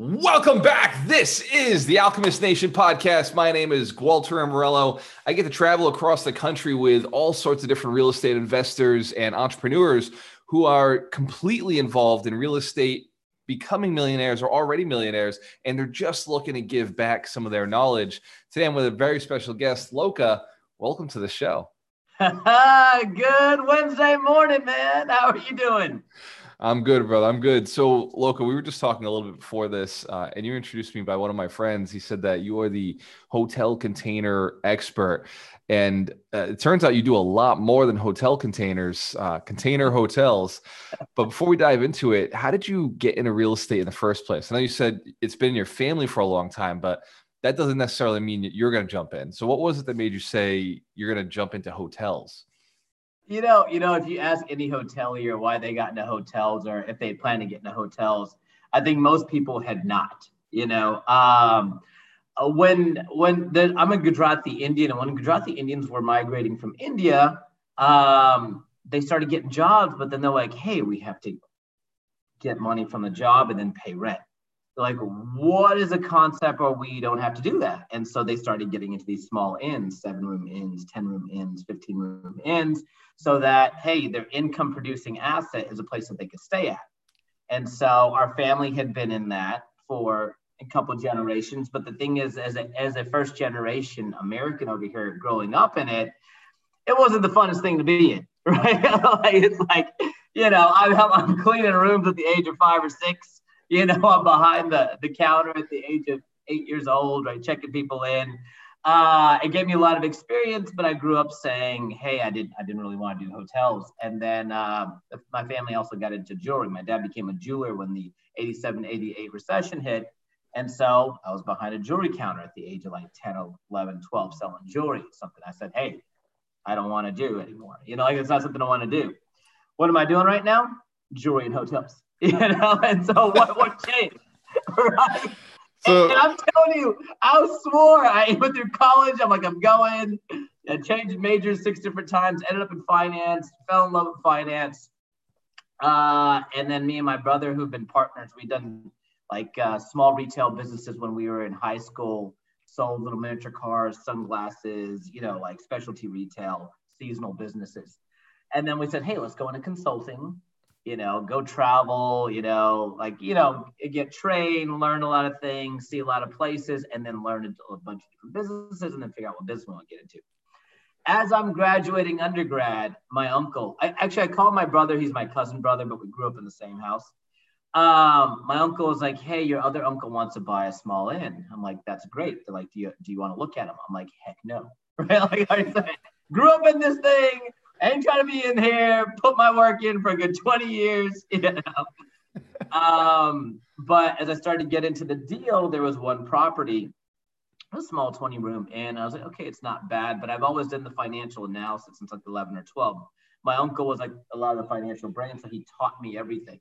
Welcome back. This is the Alchemist Nation podcast. My name is Walter Amorello. I get to travel across the country with all sorts of different real estate investors and entrepreneurs who are completely involved in real estate, becoming millionaires or already millionaires, and they're just looking to give back some of their knowledge. Today, I'm with a very special guest, Loka. Welcome to the show. Good Wednesday morning, man. How are you doing? I'm good, brother. I'm good. So, Loka, we were just talking a little bit before this, uh, and you introduced me by one of my friends. He said that you are the hotel container expert. And uh, it turns out you do a lot more than hotel containers, uh, container hotels. But before we dive into it, how did you get into real estate in the first place? I know you said it's been in your family for a long time, but that doesn't necessarily mean that you're going to jump in. So, what was it that made you say you're going to jump into hotels? You know, you know, if you ask any hotelier why they got into hotels or if they plan to get into hotels, I think most people had not. You know, um, when when the, I'm a Gujarati Indian, and when Gujarati Indians were migrating from India, um, they started getting jobs, but then they're like, "Hey, we have to get money from the job and then pay rent." Like, "What is a concept where we don't have to do that?" And so they started getting into these small inns, seven room inns, ten room inns, fifteen room inns so that hey their income producing asset is a place that they could stay at and so our family had been in that for a couple generations but the thing is as a, as a first generation american over here growing up in it it wasn't the funnest thing to be in right like, it's like you know I'm, I'm cleaning rooms at the age of five or six you know i'm behind the, the counter at the age of eight years old right checking people in uh, it gave me a lot of experience, but I grew up saying, "Hey, I didn't, I didn't really want to do hotels." And then uh, my family also got into jewelry. My dad became a jeweler when the 87, 88 recession hit. And so I was behind a jewelry counter at the age of like 10, 11, 12, selling jewelry. Something I said, "Hey, I don't want to do anymore." You know, like it's not something I want to do. What am I doing right now? Jewelry and hotels. You know, and so what what changed? right? So, and I'm telling you, I swore I went through college. I'm like, I'm going. I changed majors six different times. Ended up in finance. Fell in love with finance. Uh, and then me and my brother, who've been partners, we done like uh, small retail businesses when we were in high school. Sold little miniature cars, sunglasses, you know, like specialty retail, seasonal businesses. And then we said, hey, let's go into consulting you know, go travel, you know, like, you know, get trained, learn a lot of things, see a lot of places, and then learn a bunch of different businesses and then figure out what business we want to get into. As I'm graduating undergrad, my uncle, I actually I call my brother, he's my cousin brother, but we grew up in the same house. Um, my uncle was like, Hey, your other uncle wants to buy a small inn. I'm like, that's great. They're like, Do you do you want to look at him? I'm like, heck no. Right? Like I said, grew up in this thing I ain't trying to be in here, put my work in for a good 20 years, you know. um, but as I started to get into the deal, there was one property, a small 20 room, and I was like, okay, it's not bad, but I've always done the financial analysis since like 11 or 12. My uncle was like a lot of the financial brain, so he taught me everything.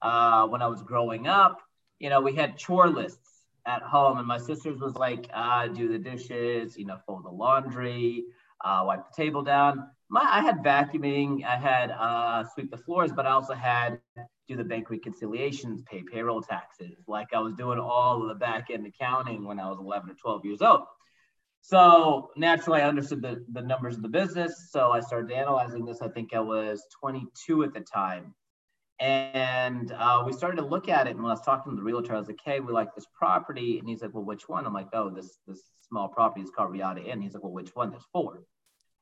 Uh, when I was growing up, you know, we had chore lists at home, and my sisters was like, uh, do the dishes, you know, fold the laundry, uh, wipe the table down my I had vacuuming, I had uh, sweep the floors, but I also had do the bank reconciliations, pay payroll taxes. Like I was doing all of the back end accounting when I was 11 or 12 years old. So naturally, I understood the, the numbers of the business. So I started analyzing this. I think I was 22 at the time. And uh, we started to look at it. And when I was talking to the realtor, I was like, hey, we like this property. And he's like, well, which one? I'm like, oh, this this small property is called Riata Inn. He's like, well, which one? There's four.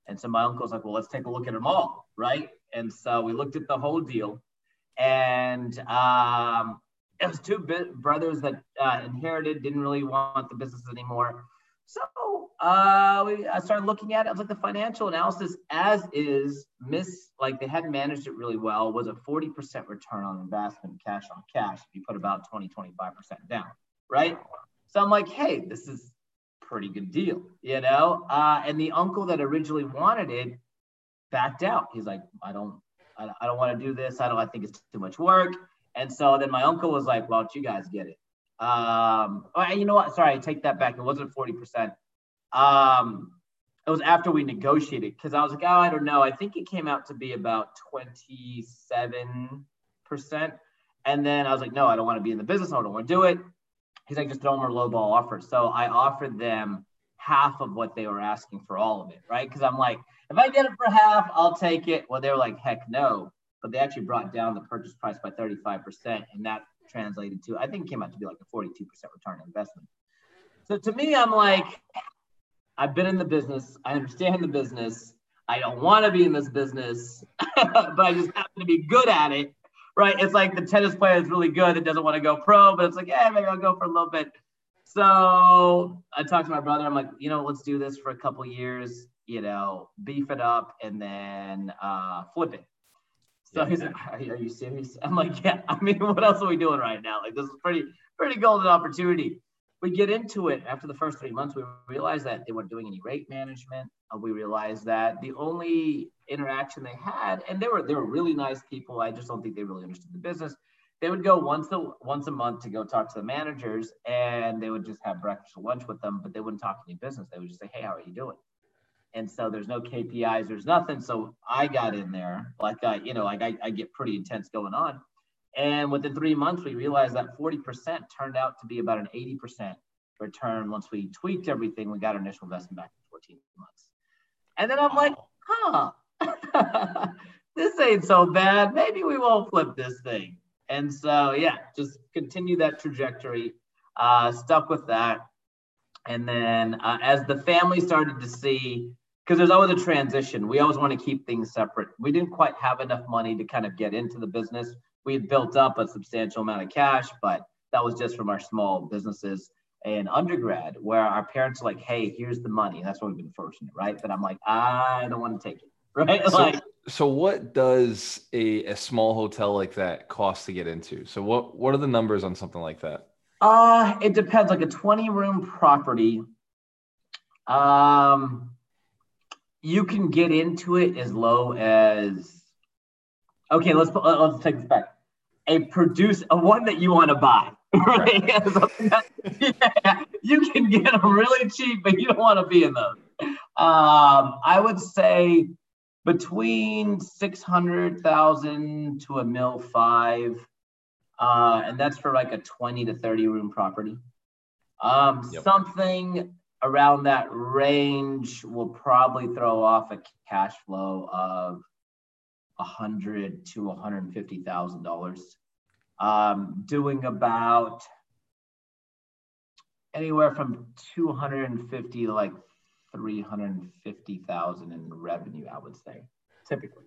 And so my uncle's like, well, let's take a look at them all, right? And so we looked at the whole deal, and um, it was two brothers that uh, inherited, didn't really want the business anymore. So uh, we, I started looking at it. I was like, the financial analysis, as is, miss like they hadn't managed it really well, was a 40% return on investment, cash on cash. If you put about 20, 25% down, right? So I'm like, hey, this is pretty good deal, you know? Uh, and the uncle that originally wanted it backed out. He's like, I don't, I, I don't want to do this. I don't, I think it's too much work. And so then my uncle was like, well, you guys get it. Um, oh, you know what? Sorry, I take that back. It wasn't 40%. Um, it was after we negotiated because I was like, oh, I don't know. I think it came out to be about 27%. And then I was like, no, I don't want to be in the business. I don't want to do it. He's like, just throw them a low ball offer. So I offered them half of what they were asking for all of it, right? Because I'm like, if I get it for half, I'll take it. Well, they were like, heck no. But they actually brought down the purchase price by 35%. And that translated to, I think came out to be like a 42% return on investment. So to me, I'm like, I've been in the business. I understand the business. I don't want to be in this business, but I just happen to be good at it. Right. It's like the tennis player is really good that doesn't want to go pro, but it's like, yeah, maybe I'll go for a little bit. So I talked to my brother. I'm like, you know, let's do this for a couple years, you know, beef it up and then uh, flip it. So he's like, are are you serious? I'm like, yeah. I mean, what else are we doing right now? Like, this is pretty, pretty golden opportunity we get into it after the first three months we realized that they weren't doing any rate management. Uh, we realized that the only interaction they had and they were they were really nice people i just don't think they really understood the business. They would go once a once a month to go talk to the managers and they would just have breakfast or lunch with them but they wouldn't talk any business. They would just say hey how are you doing? And so there's no kpis there's nothing. So i got in there like i you know like i, I get pretty intense going on and within three months, we realized that 40% turned out to be about an 80% return once we tweaked everything. We got our initial investment back in 14 months. And then I'm like, huh, this ain't so bad. Maybe we won't flip this thing. And so, yeah, just continue that trajectory, uh, stuck with that. And then uh, as the family started to see, because there's always a transition, we always want to keep things separate. We didn't quite have enough money to kind of get into the business we had built up a substantial amount of cash, but that was just from our small businesses and undergrad where our parents are like, hey, here's the money. That's what we've been fortunate, right? But I'm like, I don't want to take it. Right. So, like, so what does a, a small hotel like that cost to get into? So what what are the numbers on something like that? Uh it depends. Like a 20 room property. Um you can get into it as low as okay, let's let's take this back a produce a one that you want to buy. Right? yeah, you can get them really cheap, but you don't want to be in those. Um, I would say between six hundred thousand to a mil five, uh, and that's for like a twenty to thirty room property. Um, yep. Something around that range will probably throw off a cash flow of a hundred to one hundred and fifty thousand dollars. Um, doing about anywhere from two hundred and fifty to like three hundred and fifty thousand in revenue. I would say typically.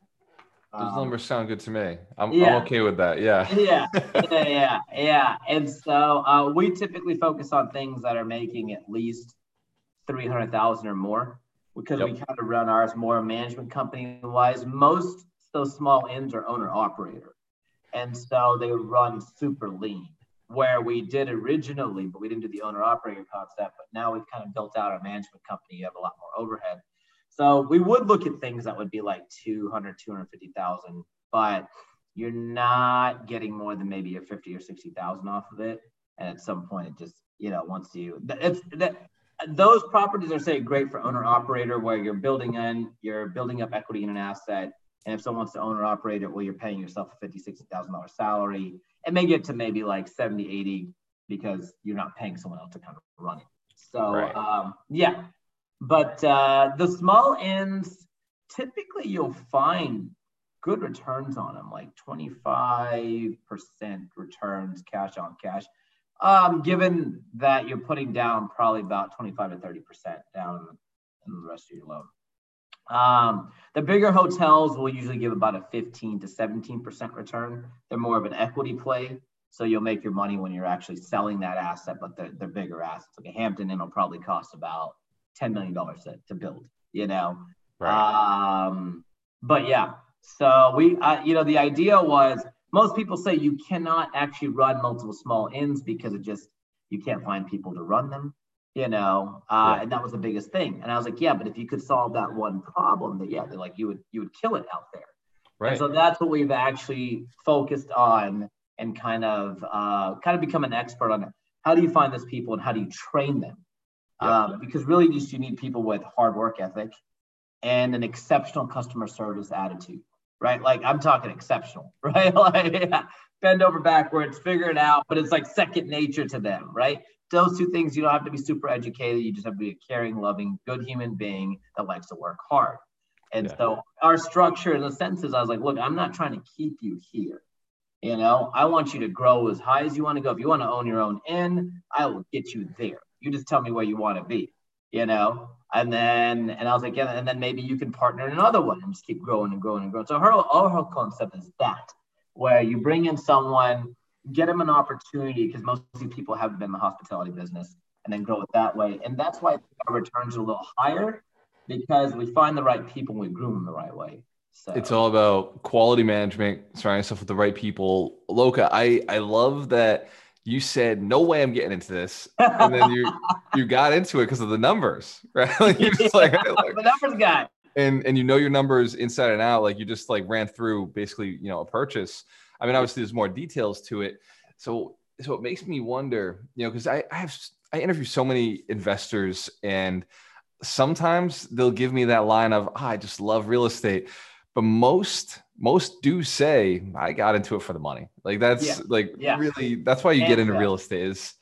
Those um, numbers sound good to me. I'm, yeah. I'm okay with that. Yeah. yeah. Yeah. Yeah. Yeah. And so uh, we typically focus on things that are making at least 300,000 or more because yep. we kind of run ours more management company wise. Most those small inns are owner operator. And so they run super lean, where we did originally, but we didn't do the owner operator concept. But now we've kind of built out our management company. You have a lot more overhead. So we would look at things that would be like 200, 250,000, but you're not getting more than maybe a 50 or 60,000 off of it. And at some point, it just, you know, once you, it's that those properties are say great for owner operator where you're building in, you're building up equity in an asset and if someone wants to own or operate it, well, you're paying yourself a fifty, sixty thousand dollar salary. It may get to maybe like 70, 80 because you're not paying someone else to kind of run it. So right. um, yeah. But uh, the small ends, typically you'll find good returns on them, like 25% returns cash on cash. Um, given that you're putting down probably about 25 to 30% down in the rest of your loan. Um, the bigger hotels will usually give about a 15 to 17% return. They're more of an equity play. So you'll make your money when you're actually selling that asset, but they're, they're bigger assets. Like a Hampton Inn will probably cost about $10 million to, to build, you know? Right. Um, but yeah, so we, uh, you know, the idea was most people say you cannot actually run multiple small inns because it just, you can't find people to run them you know uh, yeah. and that was the biggest thing. And i was like yeah but if you could solve that one problem that yeah they're like you would you would kill it out there. Right. and so that's what we've actually focused on and kind of uh, kind of become an expert on it. How do you find those people and how do you train them? Yeah. um, because really just you need people with hard work ethic and an exceptional customer service attitude right? Like i'm talking exceptional right? Like yeah, bend over backwards figure it out but it's like second nature to them right those two things, you don't have to be super educated. You just have to be a caring, loving, good human being that likes to work hard. And yeah. so our structure in the sense is I was like, look, I'm not trying to keep you here. You know, I want you to grow as high as you want to go. If you want to own your own inn, I will get you there. You just tell me where you want to be, you know? And then, and I was like, yeah, and then maybe you can partner in another one and just keep growing and growing and growing. So her, whole concept is that, where you bring in someone, get them an opportunity, because most people haven't been in the hospitality business, and then grow it that way. And that's why our returns are a little higher because we find the right people and we groom them the right way. So. It's all about quality management, surrounding yourself with the right people. Loka, I I love that you said no way I'm getting into this, and then you you got into it because of the numbers, right? like you're just like, like the numbers guy, and and you know your numbers inside and out. Like you just like ran through basically you know a purchase. I mean, obviously there's more details to it. So so it makes me wonder, you know, because I I have I interview so many investors and sometimes they'll give me that line of oh, I just love real estate but most most do say I got into it for the money. Like that's yeah. like yeah. really that's why you and get into real estate is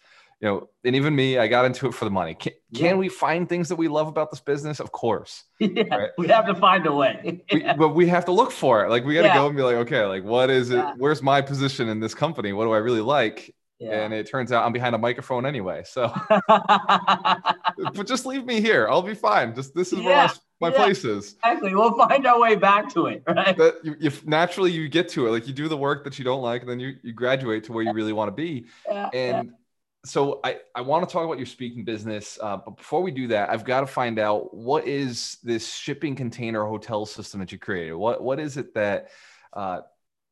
you know, and even me, I got into it for the money. Can, can yeah. we find things that we love about this business? Of course. Yeah, right? we have to find a way. we, but we have to look for it. Like we got to go and be like, okay, like what is it? Where's my position in this company? What do I really like? Yeah. And it turns out I'm behind a microphone anyway. So, but just leave me here. I'll be fine. Just this is yeah. where I, my yeah. place is. Exactly. We'll find our way back to it. Right. That you, you, naturally you get to it. Like you do the work that you don't like, and then you you graduate to where you really want to be. Yeah, and so I I want to talk about your speaking business. Uh, but before we do that, I've got to find out what is this shipping container hotel system that you created. What what is it that uh,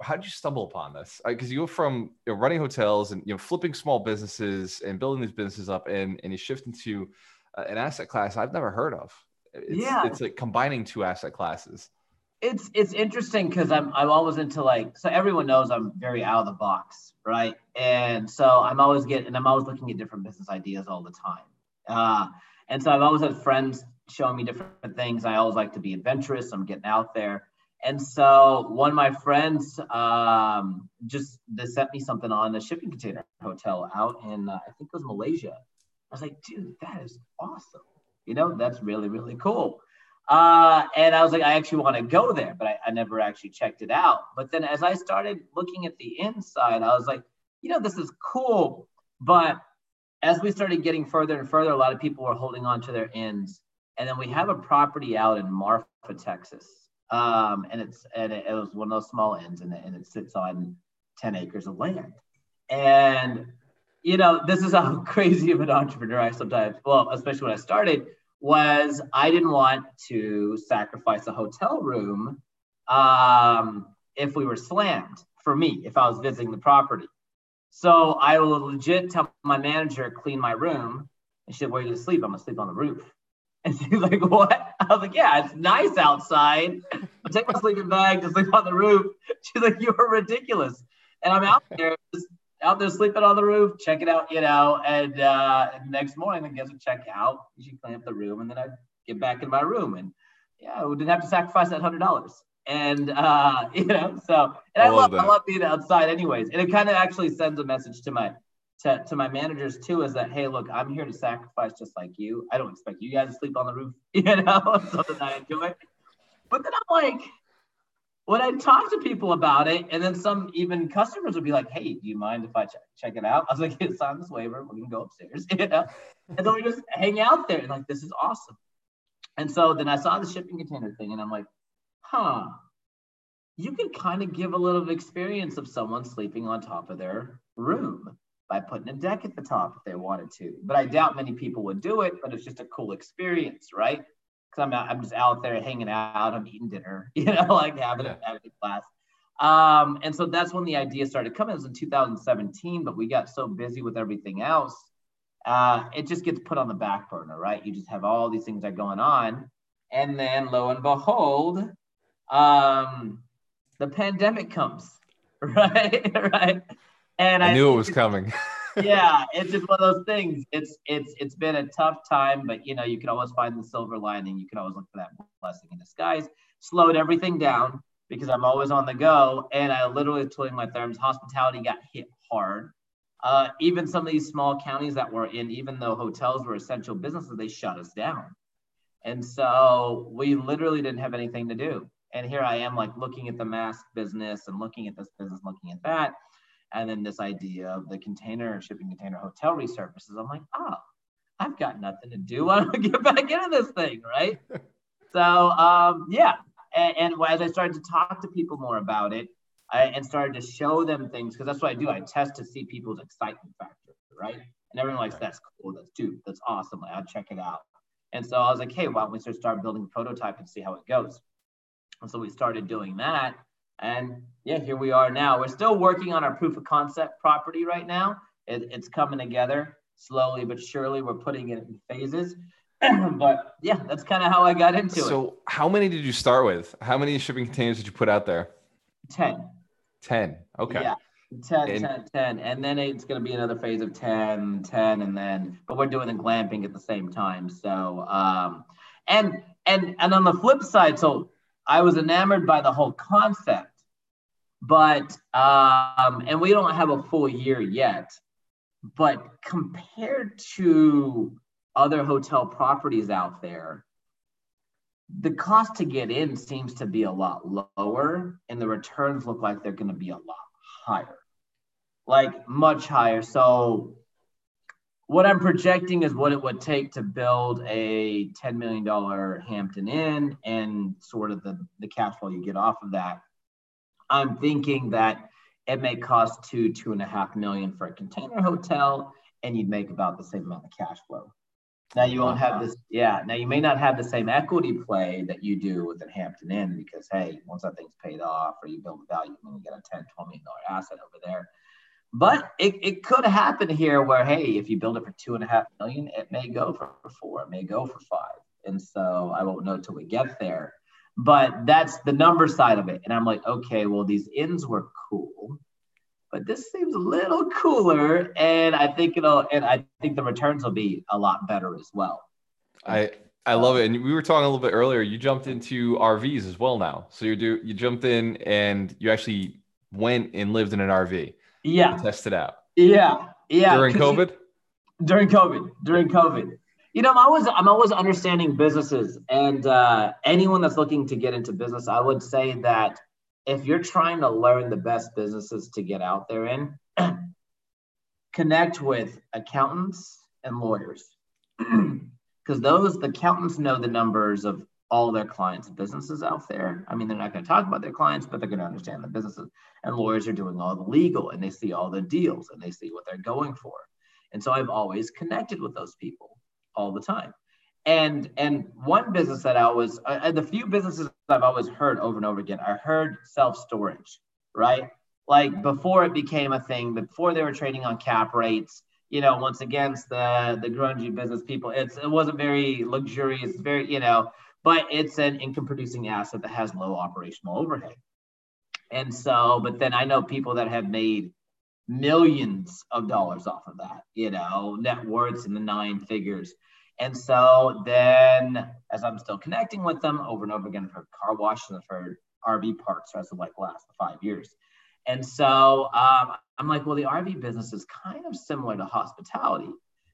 how did you stumble upon this? Because you go from you know, running hotels and you know flipping small businesses and building these businesses up, and and you shift into uh, an asset class I've never heard of. It's, yeah, it's like combining two asset classes. It's it's interesting because I'm I'm always into like so everyone knows I'm very out of the box, right? And so I'm always getting and I'm always looking at different business ideas all the time. Uh, and so I've always had friends showing me different things. I always like to be adventurous. I'm getting out there. And so one of my friends um, just they sent me something on a shipping container hotel out in uh, I think it was Malaysia. I was like, dude, that is awesome. You know, that's really really cool. Uh, and I was like, I actually want to go there, but I, I never actually checked it out. But then as I started looking at the inside, I was like, you know, this is cool. But as we started getting further and further, a lot of people were holding on to their ends. And then we have a property out in Marfa, Texas um, and it's and it, it, was one of those small ends, and it, and it sits on ten acres of land. And you know, this is how crazy of an entrepreneur I sometimes, well, especially when I started, was I didn't want to sacrifice a hotel room um, if we were slammed for me if I was visiting the property. So I will legit tell my manager clean my room, and she said, "Where are you gonna sleep? I'm gonna sleep on the roof." And she's like, what? I was like, yeah, it's nice outside. I'll take my sleeping bag to sleep on the roof. She's like, you are ridiculous. And I'm out there, just out there sleeping on the roof, check it out, you know. And uh, next morning, I guess I check out. She clean up the room, and then I get back in my room. And yeah, we didn't have to sacrifice that hundred dollars. And uh, you know, so and I, I love, love I love being outside, anyways. And it kind of actually sends a message to my to, to my managers too is that hey look i'm here to sacrifice just like you i don't expect you guys to sleep on the roof you know something i enjoy but then i'm like when i talk to people about it and then some even customers would be like hey do you mind if i ch- check it out i was like hey, sign this waiver we can go upstairs you know and then we just hang out there and like this is awesome and so then i saw the shipping container thing and i'm like huh you can kind of give a little experience of someone sleeping on top of their room by putting a deck at the top if they wanted to. But I doubt many people would do it, but it's just a cool experience, right? Because I'm, I'm just out there hanging out, I'm eating dinner, you know, like having, yeah. a, having a class. Um, and so that's when the idea started coming. It was in 2017, but we got so busy with everything else. Uh, it just gets put on the back burner, right? You just have all these things that are going on. And then lo and behold, um, the pandemic comes, right? right. And I, I knew it was coming. Yeah, it's just one of those things. It's it's it's been a tough time, but you know, you can always find the silver lining. You can always look for that blessing in disguise. Slowed everything down because I'm always on the go. And I literally told my therms, hospitality got hit hard. uh, even some of these small counties that we're in, even though hotels were essential businesses, they shut us down. And so we literally didn't have anything to do. And here I am, like looking at the mask business and looking at this business, looking at that. And then this idea of the container shipping container hotel resurfaces. I'm like, oh, I've got nothing to do. Why don't I get back into this thing? Right. so, um, yeah. And, and, as I started to talk to people more about it I, and started to show them things, because that's what I do. I test to see people's excitement factor. Right. And everyone likes, that's cool. That's dude, that's awesome. Like, I'll check it out. And so I was like, hey, why don't we start building a prototype and see how it goes? And so we started doing that. And yeah, here we are now. We're still working on our proof of concept property right now. It, it's coming together slowly but surely. We're putting it in phases. but yeah, that's kind of how I got into so it. So, how many did you start with? How many shipping containers did you put out there? 10. 10. Okay. Yeah. 10, and, 10, 10. And then it's going to be another phase of 10, 10, and then, but we're doing the glamping at the same time. So, um, and, and, and on the flip side, so I was enamored by the whole concept, but, um, and we don't have a full year yet, but compared to other hotel properties out there, the cost to get in seems to be a lot lower and the returns look like they're going to be a lot higher. Like much higher. So what i'm projecting is what it would take to build a $10 million hampton inn and sort of the, the cash flow you get off of that i'm thinking that it may cost two two and a half million for a container hotel and you'd make about the same amount of cash flow now you won't have this, yeah. Now you may not have the same equity play that you do with the Hampton Inn because hey, once that thing's paid off or you build a value, you get a 10, 20 million dollar asset over there. But it, it could happen here where hey, if you build it for two and a half million, it may go for four, it may go for five. And so I won't know till we get there. But that's the number side of it. And I'm like, okay, well, these inns were cool but this seems a little cooler. And i think it'll and i think the returns will be a lot better as well. I i love it. And we were talking a little bit earlier you jumped into rvs as well now. So you do you jumped in and you actually went and lived in an rv yeah. Test it out. Yeah yeah. During covid you, during covid during covid you know, I'm always I'm always understanding businesses, and uh, anyone that's looking to get into business, I would say that if you're trying to learn the best businesses to get out there in, connect with accountants and lawyers. Because those, the accountants know the numbers of all their clients' businesses out there. I mean, they're not going to talk about their clients, but they're going to understand the businesses. And lawyers are doing all the legal and they see all the deals and they see what they're going for. And so I've always connected with those people all the time and and one business that I was uh, the few businesses I've always heard over and over again, I heard self storage, right? Like before it became a thing, before they were trading on cap rates, you know, once against the the grungy business people, it's it wasn't very luxurious, very you know, but it's an income producing asset that has low operational overhead. And so, but then I know people that have made millions of dollars off of that, you know, net worths in the nine figures and so then, as I'm still connecting with them over and over again for car washes and for RV parks as of like last five years. And so um, I'm like, well, the RV business is kind of similar to hospitality.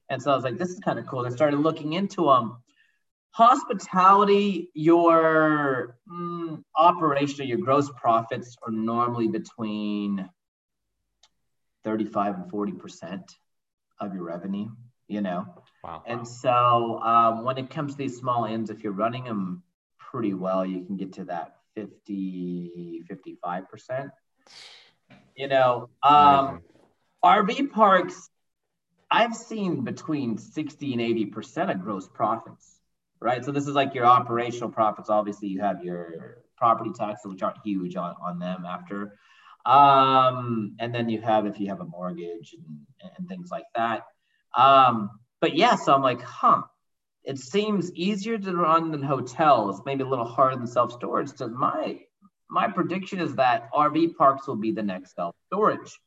And so I was like, this is kind of cool. And I started looking into them. Um, hospitality, your mm, operation, your gross profits are normally between 35 and 40% of your revenue, you know. Wow. And so um, when it comes to these small inns, if you're running them pretty well, you can get to that 50, 55%. You know, um, RV parks, I've seen between 60 and 80% of gross profits, right? So this is like your operational profits. Obviously, you have your property taxes, which aren't huge on, on them after. Um, and then you have, if you have a mortgage and, and things like that. Um, but yeah, so I'm like, huh, it seems easier to run than hotels, maybe a little harder than self storage. So my my prediction is that RV parks will be the next self storage.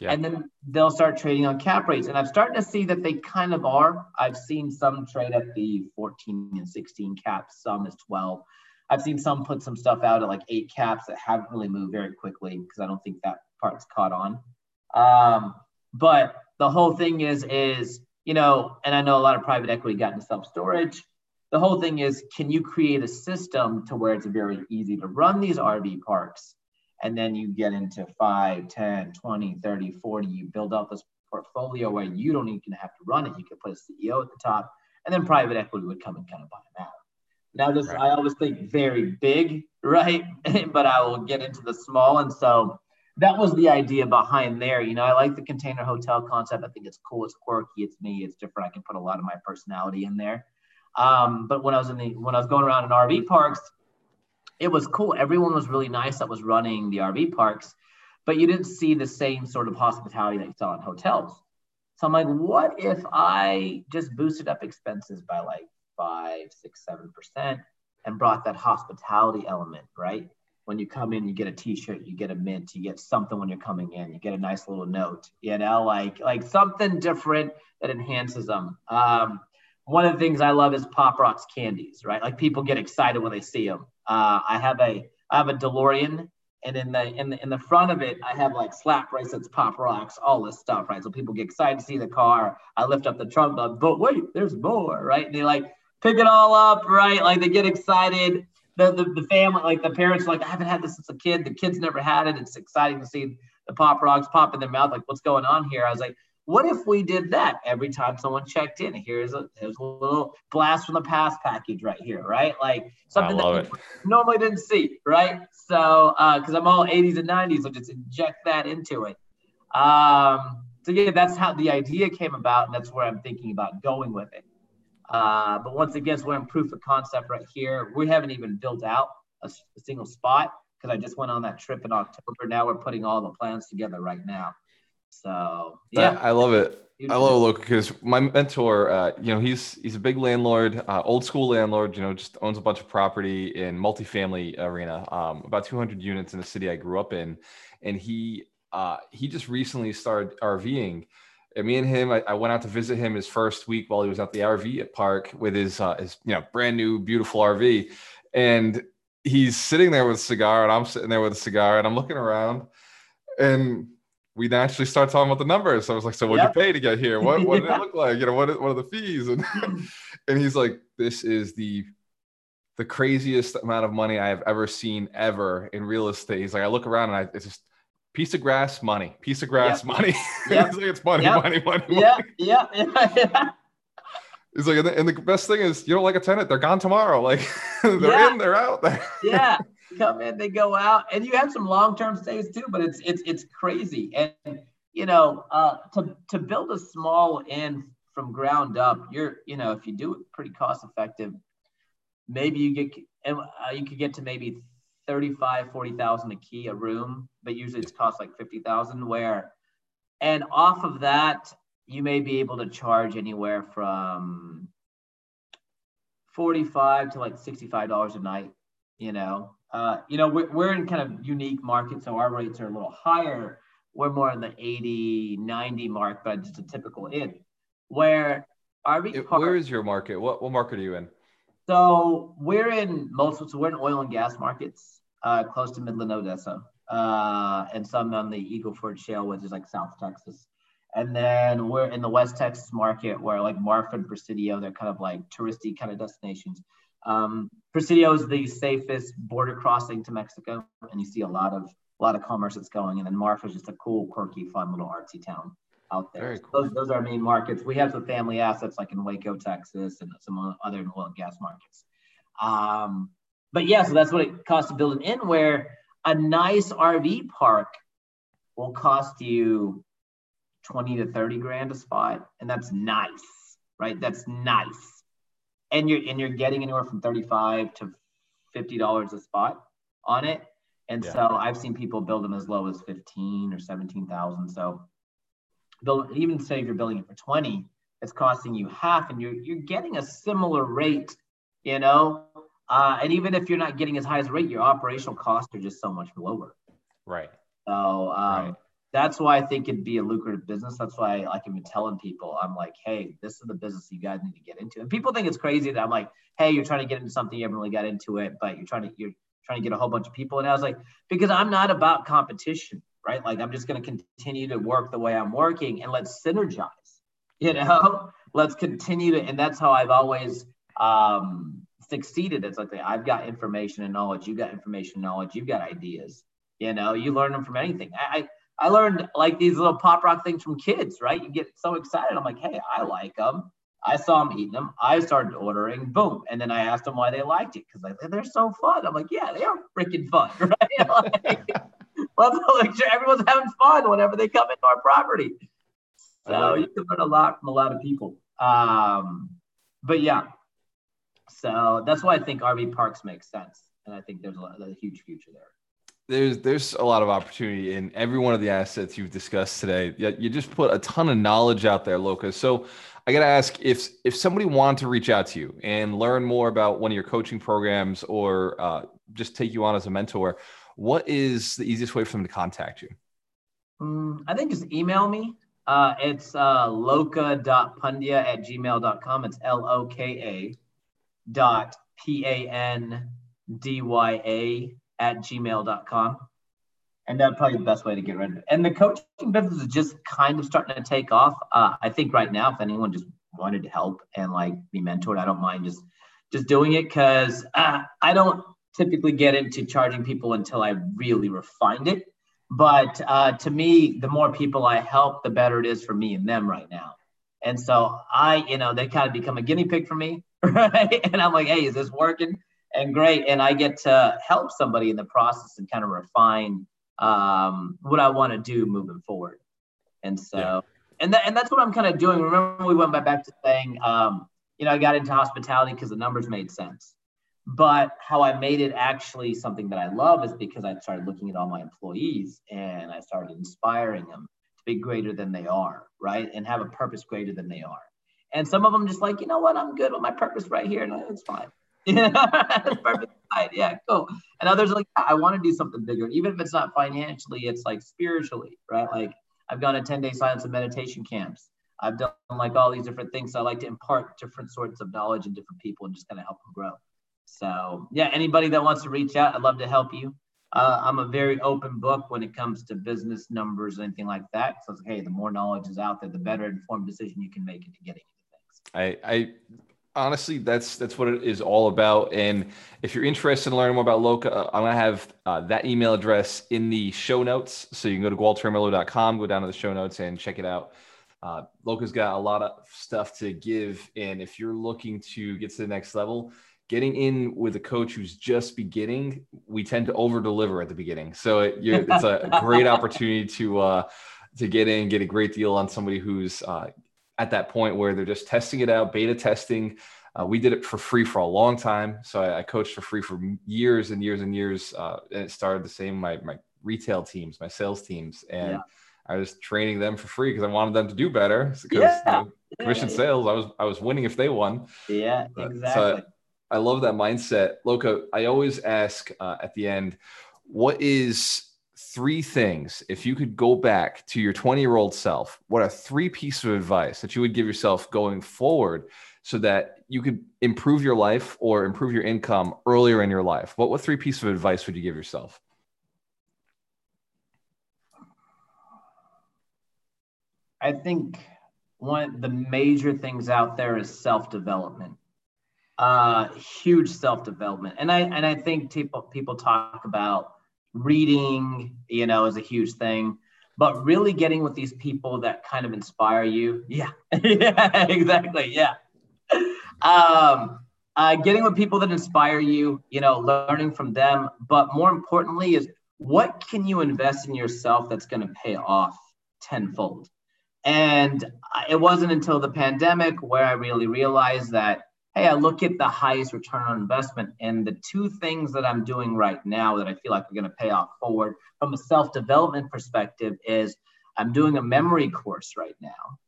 Yeah. And then they'll start trading on cap rates. And I'm starting to see that they kind of are. I've seen some trade at the 14 and 16 caps, some is 12. I've seen some put some stuff out at like eight caps that haven't really moved very quickly because I don't think that part's caught on. Um, but the whole thing is is you know, and I know a lot of private equity got into self storage. The whole thing is, can you create a system to where it's very easy to run these RV parks? And then you get into 5, 10, 20, 30, 40, you build up this portfolio where you don't even have to run it. You can put a CEO at the top, and then private equity would come and kind of buy them out. Now, this right. I always think very big, right? but I will get into the small. And so that was the idea behind there. You know, I like the container hotel concept. I think it's cool. It's quirky. It's me. It's different. I can put a lot of my personality in there. Um, but when I was in the when I was going around in RV parks, it was cool. Everyone was really nice that was running the RV parks, but you didn't see the same sort of hospitality that you saw in hotels. So I'm like, what if I just boosted up expenses by like five, six, seven percent and brought that hospitality element, right? When you come in, you get a t-shirt, you get a mint, you get something when you're coming in, you get a nice little note, you know, like like something different that enhances them. Um, one of the things I love is Pop Rocks candies, right? Like people get excited when they see them. Uh, I have a I have a DeLorean, and in the in the in the front of it, I have like slap bracelets, Pop Rocks, all this stuff, right? So people get excited to see the car. I lift up the trunk, but wait, there's more, right? And they like pick it all up, right? Like they get excited. The, the, the family, like the parents, like I haven't had this since a kid. The kids never had it. It's exciting to see the pop rocks pop in their mouth. Like, what's going on here? I was like, what if we did that every time someone checked in? Here's a here's a little blast from the past package right here, right? Like something that normally didn't see, right? So because uh, I'm all 80s and 90s, so just inject that into it. Um, so yeah, that's how the idea came about, and that's where I'm thinking about going with it. Uh, but once again, so we're in proof of concept right here. We haven't even built out a, a single spot because I just went on that trip in October. Now we're putting all the plans together right now. So yeah, I, love it. I love it, because my mentor, uh, you know, he's he's a big landlord, uh, old school landlord. You know, just owns a bunch of property in multifamily arena, um, about 200 units in the city I grew up in, and he uh, he just recently started RVing. And me and him, I, I, went out to visit him his first week while he was at the RV at park with his uh, his you know brand new beautiful RV, and he's sitting there with a cigar, and I'm sitting there with a cigar, and I'm looking around, and we naturally start talking about the numbers. So I was like, "So what'd yep. you pay to get here? What what did it look like? You know, what what are the fees?" And and he's like, "This is the the craziest amount of money I have ever seen ever in real estate." He's like, "I look around and I it's just." Piece of grass, money. Piece of grass, yep. money. Yep. it's like it's money, yep. money, money, money. Yeah, yeah, yeah. He's like, and the, and the, best thing is, you don't like a tenant, they're gone tomorrow. Like, they're yeah. in, they're out. yeah, come in, they go out, and you have some long-term stays too. But it's it's it's crazy, and you know, uh, to to build a small inn from ground up, you're you know, if you do it pretty cost effective, maybe you get and uh, you could get to maybe 35 40,000 a key a room but usually it's cost like 50,000 where and off of that you may be able to charge anywhere from 45 to like $65 a night you know? Uh, you know we're, we're in kind of unique market so our rates are a little higher. We're more in the 80 90 mark but just a typical inn where RV park, where is your market? What what market are you in so we're in most so we're in oil and gas markets uh, close to midland odessa uh, and some on the eagle ford shale which is like south texas and then we're in the West Texas market where like Marfa and Presidio, they're kind of like touristy kind of destinations. Um, Presidio is the safest border crossing to Mexico, and you see a lot of a lot of commerce that's going. And then Marfa is just a cool, quirky, fun little artsy town out there. Cool. Those, those are our main markets. We have some family assets like in Waco, Texas, and some other oil and gas markets. Um, but yeah, so that's what it costs to build an inn. Where a nice RV park will cost you 20 to 30 grand a spot. And that's nice, right? That's nice. And you're and you're getting anywhere from 35 to $50 a spot on it. And yeah. so I've seen people build them as low as 15 or 17,000. So build, even say if you're billing it for 20, it's costing you half and you're, you're getting a similar rate, you know? Uh, and even if you're not getting as high as rate, your operational costs are just so much lower. Right. So um, right that's why I think it'd be a lucrative business. That's why like I've been telling people, I'm like, hey, this is the business you guys need to get into. And people think it's crazy that I'm like, hey, you're trying to get into something, you haven't really got into it, but you're trying to you're trying to get a whole bunch of people. And I was like, because I'm not about competition. Right? Like I'm just going to continue to work the way I'm working and let's synergize, you know, let's continue to, and that's how I've always um, succeeded. It's like I've got information and knowledge, You've got information and knowledge, you've got ideas, you know, you learn them from anything. I, I learned like these little pop rock things from kids, right? You get so excited. I'm like, hey, I like them. I saw them eating them. I started ordering, boom. And then I asked them why they liked it because like they're so fun. I'm like, yeah, they are freaking fun, right? like, love to make sure everyone's having fun whenever they come into our property. So you can learn a lot from a lot of people. Um, but yeah, so that's why I think RV parks make sense, and I think there's a, lot, there's a huge future there there's there's a lot of opportunity in every one of the assets you've discussed today. You just put a ton of knowledge out there, Loka. So I got to ask if if somebody wanted to reach out to you and learn more about one of your coaching programs or uh, just take you on as a mentor, what is the easiest way for them to contact you? Um, I think just email me. Uh, it's uh, loka.pandya at gmail.com. It's L O K A dot P A N D Y A at gmail.com. And that's probably the best way to get rid of it. And the coaching business is just kind of starting to take off. Uh, I think right now, if anyone just wanted to help and like be mentored, I don't mind just just doing it because uh, I don't typically get into charging people until I really refined it. But uh, to me, the more people I help, the better it is for me and them right now. And so I, you know, they kind of become a guinea pig for me, right? And I'm like, hey, is this working? and great. And I get to help somebody in the process and kind of refine um, what I want to do moving forward. And so, yeah. and that, and that's what I'm kind of doing. Remember, we went back to saying, um, you know, I got into hospitality because the numbers made sense. But how I made it actually something that I love is because I started looking at all my employees and I started inspiring them to be greater than they are, right? And have a purpose greater than they are. And some of them just like, you know what, I'm good with my purpose right here, and it's fine. Yeah, perfect. Yeah, cool. And others are like, I want to do something bigger, even if it's not financially, it's like spiritually, right? Like I've gone to 10 day silence and meditation camps. I've done like all these different things. So I like to impart different sorts of knowledge and different people and just kind of help them grow. So yeah, anybody that wants to reach out, I'd love to help you. Uh, I'm a very open book when it comes to business numbers, or anything like that. So it's like, hey, the more knowledge is out there, the better informed decision you can make into getting into things. I, I honestly that's that's what it is all about and if you're interested in learning more about loka uh, i'm to have uh, that email address in the show notes so you can go to gualtermillo.com go down to the show notes and check it out uh, loka's got a lot of stuff to give and if you're looking to get to the next level getting in with a coach who's just beginning we tend to over deliver at the beginning so it, it's a great opportunity to uh, to get in get a great deal on somebody who's uh, at that point where they're just testing it out, beta testing. Uh, we did it for free for a long time. So I, I coached for free for years and years and years. Uh, and it started the same, my, my retail teams, my sales teams. And yeah. I was training them for free because I wanted them to do better because yeah. you know, commission yeah. sales, I was, I was winning if they won. Yeah, exactly. So I, love that mindset. Loka, I always ask uh, at the end, what is three things, if you could go back to your 20 year old self, what are three pieces of advice that you would give yourself going forward so that you could improve your life or improve your income earlier in your life? What, what three pieces of advice would you give yourself? I think one of the major things out there is self development. Uh, huge self development, and I and I think people people talk about reading, you know, is a huge thing. But really getting with these people that kind of inspire you. Yeah. yeah, exactly. Yeah. Um, uh, getting with people that inspire you, you know, learning from them. But more importantly, is what can you invest in yourself that's going to pay off tenfold? And it wasn't until the pandemic where I really realized that hey, I look at the highest return on investment. And the two things that I'm doing right now that I feel like are going to pay off forward from a self development perspective is I'm doing a memory course right now.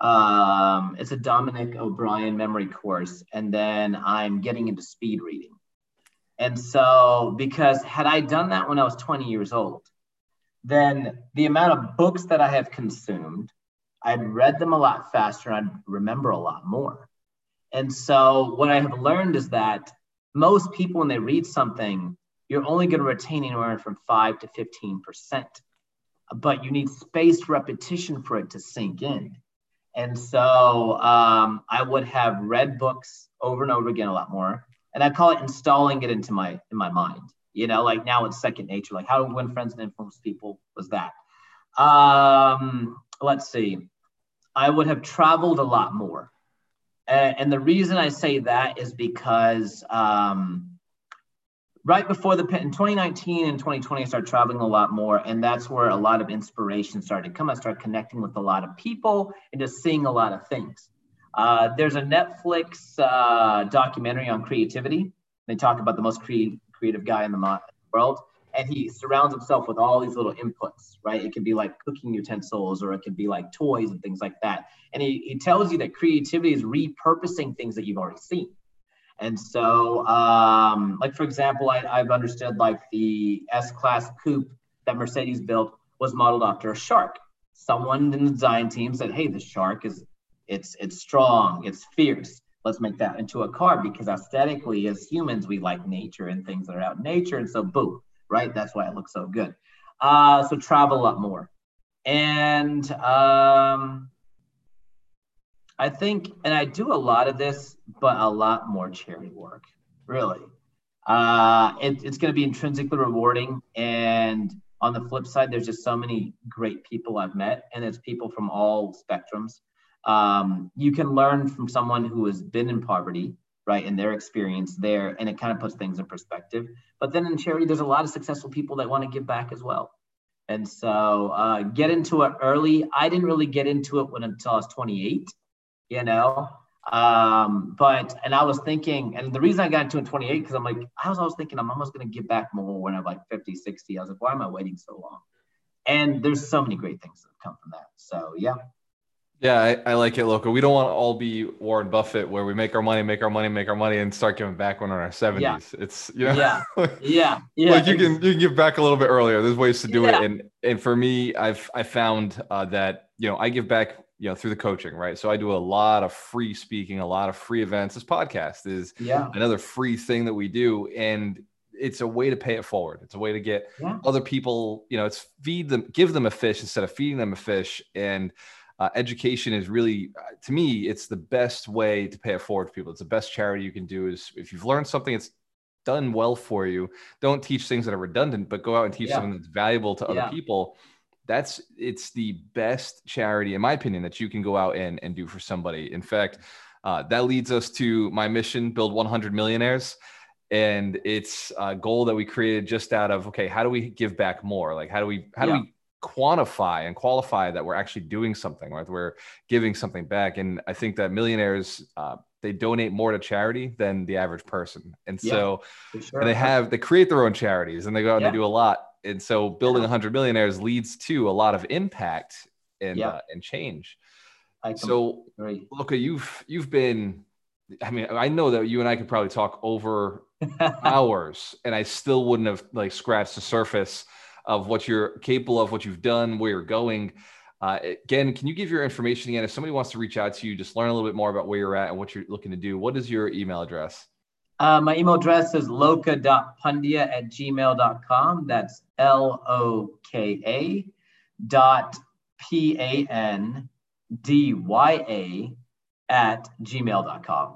Um, it's a Dominic O'Brien memory course. And then I'm getting into speed reading. And so, because had I done that when I was 20 years old, then the amount of books that I have consumed, I'd read them a lot faster, and I'd remember a lot more. And so what I have learned is that most people, when they read something, you're only going to retain anywhere from five to 15%. but you need spaced repetition for it to sink in. And so um, I would have read books over and over again a lot more. And I call it installing it into my in my mind. You know, like now it's second nature. Like how to win friends and influence people was that. Um, let's see. I would have traveled a lot more. And, and the reason I say that is because um, right before the in 2019 and 2020 i started traveling a lot more and that's where a lot of inspiration started to come. I started connecting with a lot of people and just seeing a lot of things. Uh, there's a netflix uh, documentary on creativity. They talk about the most cre- creative guy in the world and he surrounds himself with all these little inputs right it could be like cooking utensils or it could be like toys and things like that and he, he tells you that creativity is repurposing things that you've already seen and so, um, like for example, I, I've understood like the S-Class coupe that Mercedes built was modeled after a shark. Someone in the design team said, "Hey, the shark is it's it's strong, it's fierce. Let's make that into a car because aesthetically, as humans, we like nature and things that are out in nature. And so, boom, right? That's why it looks so good. Uh, so travel a lot more, and um, I think, and I do a lot of this, but a lot more charity work, really. Uh, it, it's going to be intrinsically rewarding. And on the flip side, there's just so many great people I've met, and it's people from all spectrums. Um, you can learn from someone who has been in poverty, right, and their experience there, and it kind of puts things in perspective. But then in charity, there's a lot of successful people that want to give back as well. And so uh, get into it early. I didn't really get into it when until I was 28 you know. Um, but and I was thinking, and the reason I got into it 28 because I'm like, I was always thinking I'm almost gonna give back more when I'm like 50, 60. I was like, why am I waiting so long? And there's so many great things that come from that. So yeah. Yeah, I, I like it, Loka. We don't want to all be Warren Buffett, where we make our money, make our money, make our money, and start giving back when we're in our seventies. Yeah. It's you know, yeah, yeah, yeah. Like you can you can give back a little bit earlier. There's ways to do yeah. it, and and for me, I've I found uh, that you know I give back you know through the coaching right so i do a lot of free speaking a lot of free events this podcast is yeah. another free thing that we do and it's a way to pay it forward it's a way to get yeah. other people you know it's feed them give them a fish instead of feeding them a fish and uh, education is really uh, to me it's the best way to pay it forward to people. It's the best charity you can do is if you've learned something it's done well for you. Don't teach things that are redundant but go out and teach yeah. something that's valuable to other people. That's it's the best charity in my opinion that you can go out and, and do for somebody. In fact uh, that leads us to my mission build 100 millionaires. And it's a goal that we created just out of okay how do we give back more? Like how do we how yeah. do we quantify and qualify that we're actually doing something right we're giving something back and i think that millionaires uh, they donate more to charity than the average person and so sure. and they have they create their own charities and they go out yeah. and they do a lot and so building yeah. 100 millionaires leads to a lot of impact and yeah. uh, and change so agree. Loka, you've you've been i mean i know that you and i could probably talk over hours and i still wouldn't have like scratched the surface of what you're capable of what you've done where you're going uh, again can you give your information again if somebody wants to reach out to you just learn a little bit more about where you're at and what you're looking to do what is your email address uh, my email address is loka.pandya at gmail.com. That's L O K A dot P A N D Y A at gmail.com.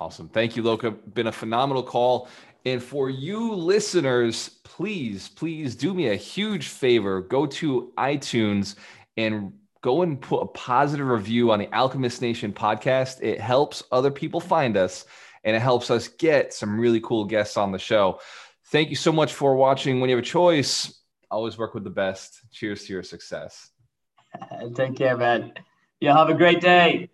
Awesome. Thank you, Loka. Been a phenomenal call. And for you listeners, please, please do me a huge favor. Go to iTunes and go and put a positive review on the Alchemist Nation podcast. It helps other people find us and it helps us get some really cool guests on the show. Thank you so much for watching. When you have a choice, always work with the best. Cheers to your success. Take care, man. You have a great day.